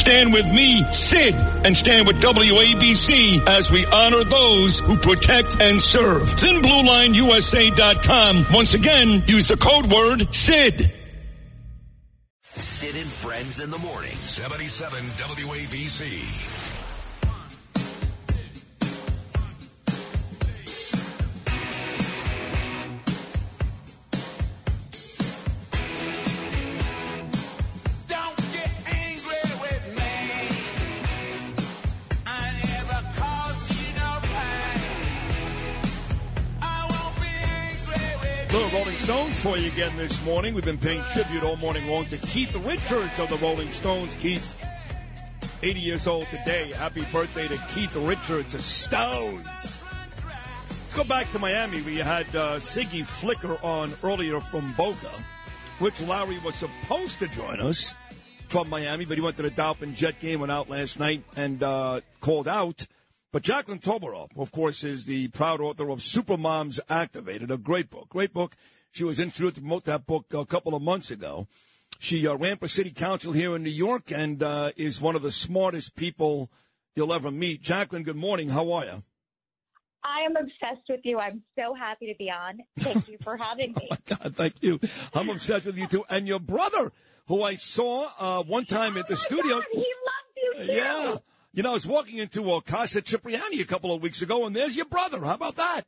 Stand with me, Sid, and stand with WABC as we honor those who protect and serve. ThinBlueLineUSA.com. Once again, use the code word SID. Sid and Friends in the morning. 77 WABC. Rolling Stones for you again this morning. We've been paying tribute all morning long to Keith Richards of the Rolling Stones. Keith, 80 years old today. Happy birthday to Keith Richards of Stones. Let's go back to Miami. We had uh, Siggy Flicker on earlier from Boca, which Larry was supposed to join us from Miami, but he went to the Dolphin Jet game, went out last night and uh, called out. But Jacqueline Toboroff, of course, is the proud author of Supermoms Activated, a great book. Great book. She was introduced to promote that book a couple of months ago. She uh, ran for city council here in New York and uh, is one of the smartest people you'll ever meet. Jacqueline, good morning. How are you? I am obsessed with you. I'm so happy to be on. Thank you for having me. oh my God, thank you. I'm obsessed with you too. And your brother, who I saw uh, one time at the Oh studio. God, he loves you too. Yeah. You know, I was walking into uh, Casa Cipriani a couple of weeks ago, and there's your brother. How about that?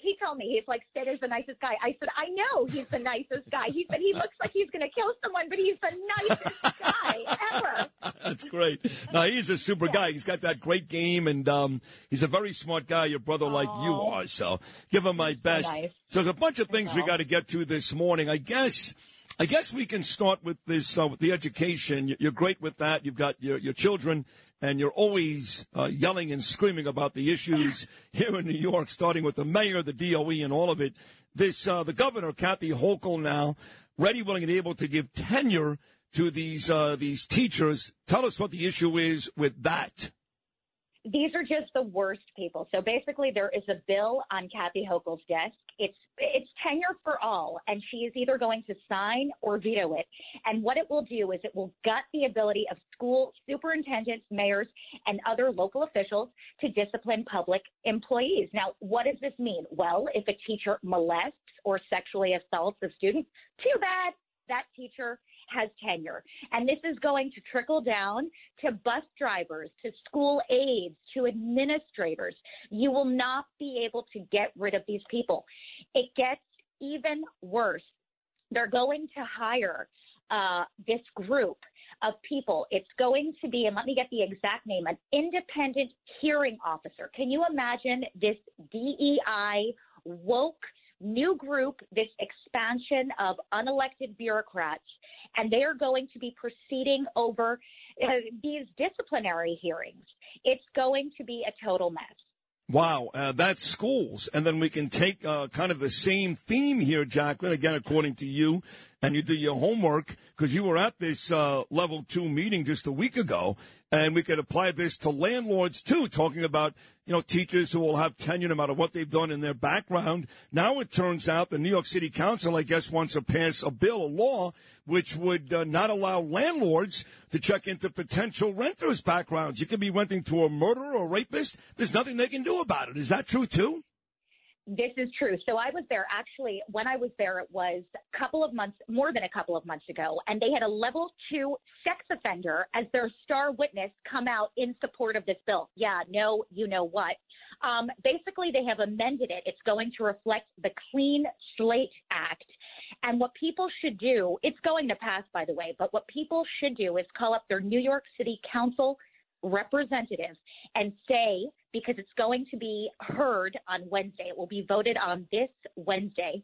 He told me he's like is the nicest guy. I said I know he's the nicest guy. He said he looks like he's going to kill someone, but he's the nicest guy ever. That's great. Now he's a super guy. He's got that great game, and um, he's a very smart guy, your brother, like you are. So give him my best. nice. So there's a bunch of things we got to get to this morning. I guess. I guess we can start with this uh, with the education. You- You're great with that. You've got your your children, and you're always uh, yelling and screaming about the issues here in New York, starting with the mayor, the DOE, and all of it. This uh, the governor, Kathy Hochul, now ready, willing, and able to give tenure to these uh, these teachers. Tell us what the issue is with that. These are just the worst people. So basically, there is a bill on Kathy Hochul's desk. It's it's tenure for all, and she is either going to sign or veto it. And what it will do is it will gut the ability of school superintendents, mayors, and other local officials to discipline public employees. Now, what does this mean? Well, if a teacher molests or sexually assaults a student, too bad. That teacher has tenure. And this is going to trickle down to bus drivers, to school aides, to administrators. You will not be able to get rid of these people. It gets even worse. They're going to hire uh, this group of people. It's going to be, and let me get the exact name, an independent hearing officer. Can you imagine this DEI woke new group, this expansion of unelected bureaucrats, and they are going to be proceeding over uh, these disciplinary hearings. It's going to be a total mess. Wow, uh, that's schools. And then we can take uh, kind of the same theme here, Jacqueline, again, according to you, and you do your homework because you were at this uh, level two meeting just a week ago. And we could apply this to landlords too, talking about, you know, teachers who will have tenure no matter what they've done in their background. Now it turns out the New York City Council, I guess, wants to pass a bill, a law, which would uh, not allow landlords to check into potential renters' backgrounds. You could be renting to a murderer or rapist. There's nothing they can do about it. Is that true too? This is true. So I was there actually when I was there, it was a couple of months, more than a couple of months ago, and they had a level two sex offender as their star witness come out in support of this bill. Yeah, no, you know what. Um, basically, they have amended it. It's going to reflect the Clean Slate Act. And what people should do, it's going to pass, by the way, but what people should do is call up their New York City Council representative and say, because it's going to be heard on Wednesday, it will be voted on this Wednesday.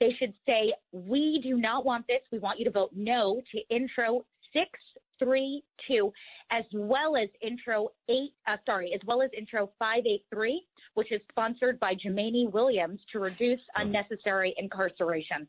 They should say, We do not want this. We want you to vote no to intro 632, as well as intro 8, uh, sorry, as well as intro 583, which is sponsored by Jumaane Williams to reduce unnecessary incarceration.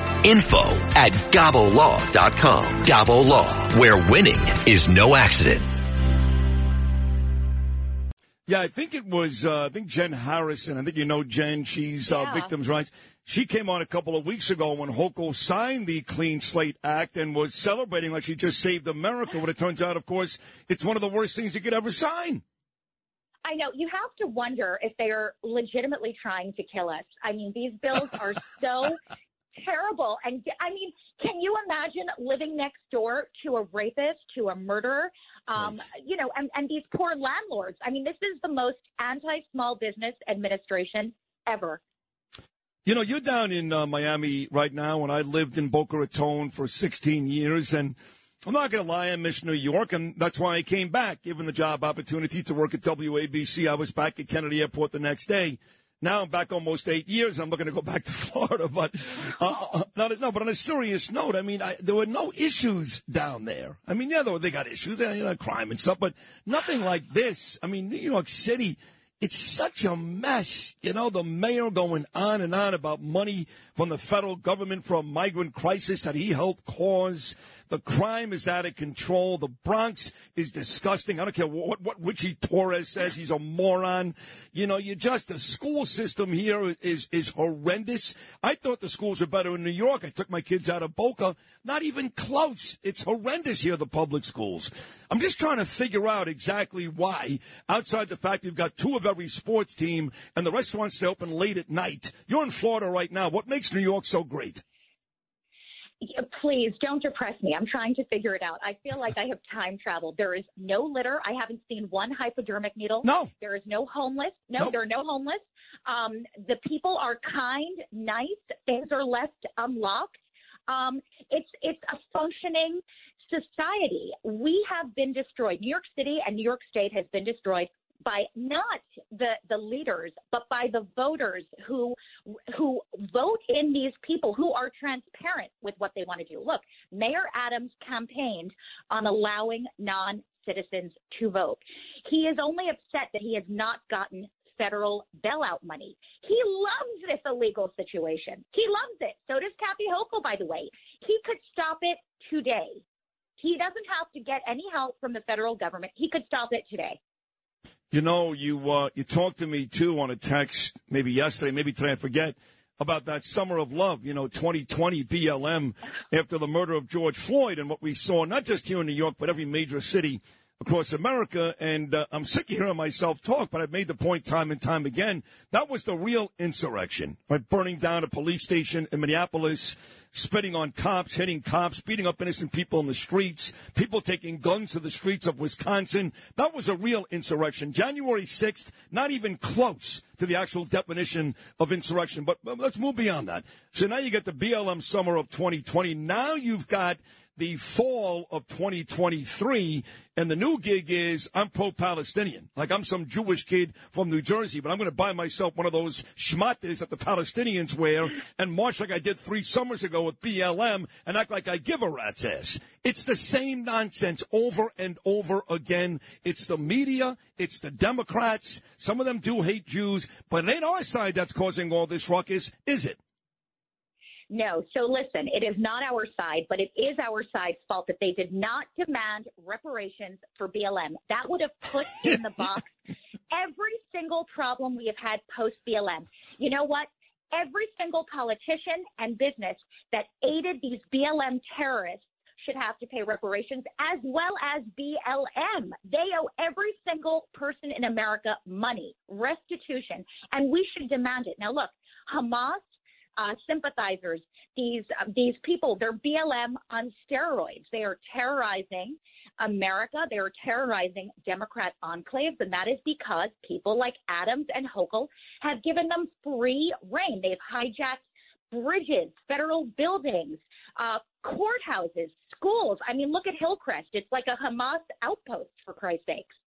info at gabolaw.com. Gabo Law, where winning is no accident. Yeah, I think it was, uh, I think Jen Harrison. I think you know Jen. She's uh, Yeah. victims' rights. She came on a couple of weeks ago when Hochul signed the Clean Slate Act and was celebrating like she just saved America. When it turns out, of course, it's one of the worst things you could ever sign. I know you have to wonder if they are legitimately trying to kill us. I mean, these bills are so terrible. And I mean, can you imagine living next door to a rapist, to a murderer? Um, you know, and, and these poor landlords. I mean, this is the most anti-small business administration ever. You know, you're down in uh, Miami right now, and I lived in Boca Raton for 16 years, and I'm not going to lie, I miss New York, and that's why I came back. Given the job opportunity to work at WABC, I was back at Kennedy Airport the next day. Now I'm back almost eight years. I'm not going to go back to Florida, but uh, uh, not, no. But on a serious note, I mean, I, there were no issues down there. I mean, yeah, they got issues, you know, crime and stuff, but nothing like this. I mean, New York City. It's such a mess. You know, the mayor going on and on about money from the federal government for a migrant crisis that he helped cause. The crime is out of control. The Bronx is disgusting. I don't care what, what Richie Torres says. He's a moron. You know, you just, the school system here is, is horrendous. I thought the schools were better in New York. I took my kids out of Boca. Not even close. It's horrendous here, the public schools. I'm just trying to figure out exactly why, outside the fact you've got two of every sports team and the restaurants stay open late at night. You're in Florida right now. What makes New York so great? Please don't depress me. I'm trying to figure it out. I feel like I have time traveled. There is no litter. I haven't seen one hypodermic needle. No. There is no homeless. No, Nope. there are no homeless. Um, the people are kind, nice. Things are left unlocked. Um, it's it's a functioning society. We have been destroyed. New York City and New York State has been destroyed by not the the leaders, but by the voters who who vote in these people who are transparent with what they want to do. Look, Mayor Adams campaigned on allowing non-citizens to vote. He is only upset that he has not gotten federal bailout money. He loves this illegal situation. He loves it. So does Kathy Hochul, by the way. He could stop it today. He doesn't have to get any help from the federal government. He could stop it today. You know, you uh, you talked to me too on a text, maybe yesterday, maybe today, I forget, about that summer of love. You know, 2020 BLM after the murder of George Floyd and what we saw, not just here in New York, but every major city across America. And uh, I'm sick of hearing myself talk, but I've made the point time and time again. That was the real insurrection, right? Burning down a police station in Minneapolis, spitting on cops, hitting cops, beating up innocent people in the streets, people taking guns to the streets of Wisconsin. That was a real insurrection. January 6th, not even close to the actual definition of insurrection. But, but let's move beyond that. So now you get the BLM summer of 2020. Now you've got the fall of 2023, and the new gig is I'm pro-Palestinian. Like I'm some Jewish kid from New Jersey, but I'm going to buy myself one of those schmatters that the Palestinians wear and march like I did three summers ago with BLM and act like I give a rat's ass. It's the same nonsense over and over again. It's the media. It's the Democrats. Some of them do hate Jews, but it ain't our side that's causing all this ruckus, is it? No. So listen, it is not our side, but it is our side's fault that they did not demand reparations for BLM. That would have put in the box every single problem we have had post BLM. You know what? Every single politician and business that aided these BLM terrorists should have to pay reparations as well as BLM. They owe every single person in America money, restitution, and we should demand it. Now look, Hamas uh, sympathizers, these uh, these people, they're BLM on steroids. They are terrorizing America. They are terrorizing Democrat enclaves, and that is because people like Adams and Hochul have given them free reign. They've hijacked bridges, federal buildings, uh, courthouses, schools. I mean, look at Hillcrest. It's like a Hamas outpost, for Christ's sakes.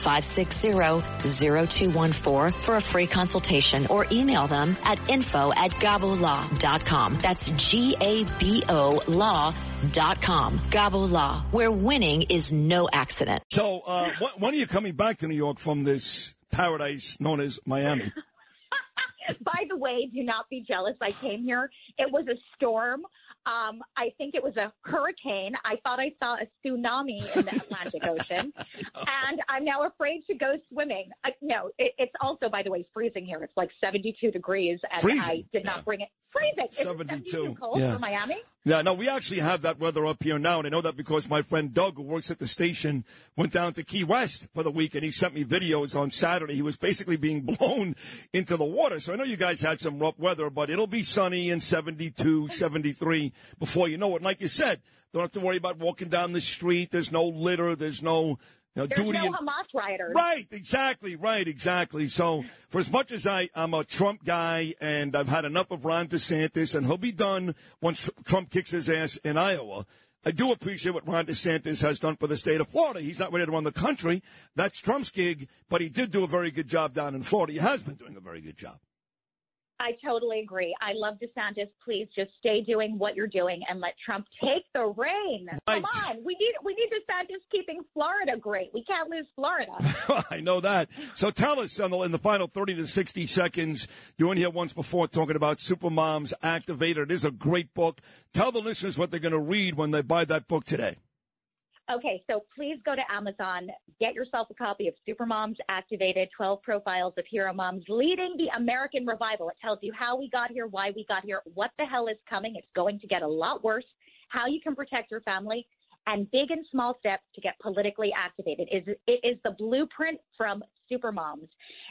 800-560-0214 for a free consultation or email them at info at gabolaw.com. That's G-A-B-O law.com. Gabo Law, where winning is no accident. So uh, wh- when are you coming back to New York from this paradise known as Miami? By the way, do not be jealous. I came here. It was a storm. Um, I think it was a hurricane. I thought I saw a tsunami in the Atlantic Ocean, and I'm now afraid to go swimming. I, no, it, it's also, by the way, freezing here. It's like 72 degrees, and Freezing? I did not Yeah. bring it. Freezing. 72. 72 cold Yeah. for Miami? Yeah, no, we actually have that weather up here now, and I know that because my friend Doug, who works at the station, went down to Key West for the week, and he sent me videos on Saturday. He was basically being blown into the water. So I know you guys had some rough weather, but it'll be sunny and 72, 73 before you know it. Like you said, don't have to worry about walking down the street. There's no litter. There's no you know, There's duty. no Hamas rioters. Right, exactly, right, exactly. So, for as much as I, I'm a Trump guy and I've had enough of Ron DeSantis, and he'll be done once Trump kicks his ass in Iowa. I do appreciate what Ron DeSantis has done for the state of Florida. He's not ready to run the country. That's Trump's gig, but he did do a very good job down in Florida. He has been doing a very good job. I totally agree. I love DeSantis. Please just stay doing what you're doing and let Trump take the reign. Right. Come on, we need we need DeSantis keeping Florida great. We can't lose Florida. I know that. So tell us in the, in the final 30 to 60 seconds, you were in here once before talking about Supermoms Activator. It is a great book. Tell the listeners what they're going to read when they buy that book today. Okay, so please go to Amazon, get yourself a copy of Supermoms Activated 12 Profiles of Hero Moms Leading the American Revival. It tells you how we got here, why we got here, what the hell is coming. It's going to get a lot worse, how you can protect your family, and big and small steps to get politically activated. It is It is the blueprint from Supermoms.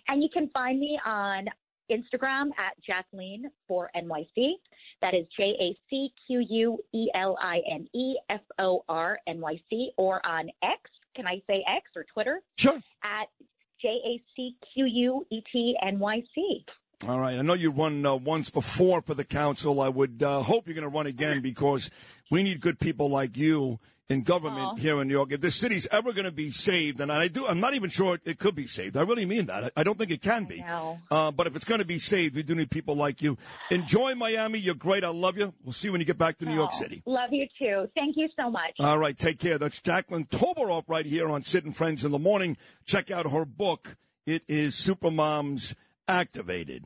And you can find me on Instagram at Jacqueline for NYC. That is J A C Q U E L I N E F O R N Y C, or on X. Can I say X or Twitter? Sure. At J A C Q U E T N Y C. All right. I know you run uh, once before for the council. I would uh, hope you're going to run again because we need good people like you in government Aw. here in New York. If this city's ever going to be saved, and I do, I'm not even sure it could be saved. I really mean that. I, I don't think it can be. Uh, but if it's going to be saved, we do need people like you. Enjoy Miami. You're great. I love you. We'll see you when you get back to New York Oh, City. Love you too. Thank you so much. All right, take care. That's Jacqueline Toboroff right here on Sid and Friends in the Morning. Check out her book. It is Supermoms Activated.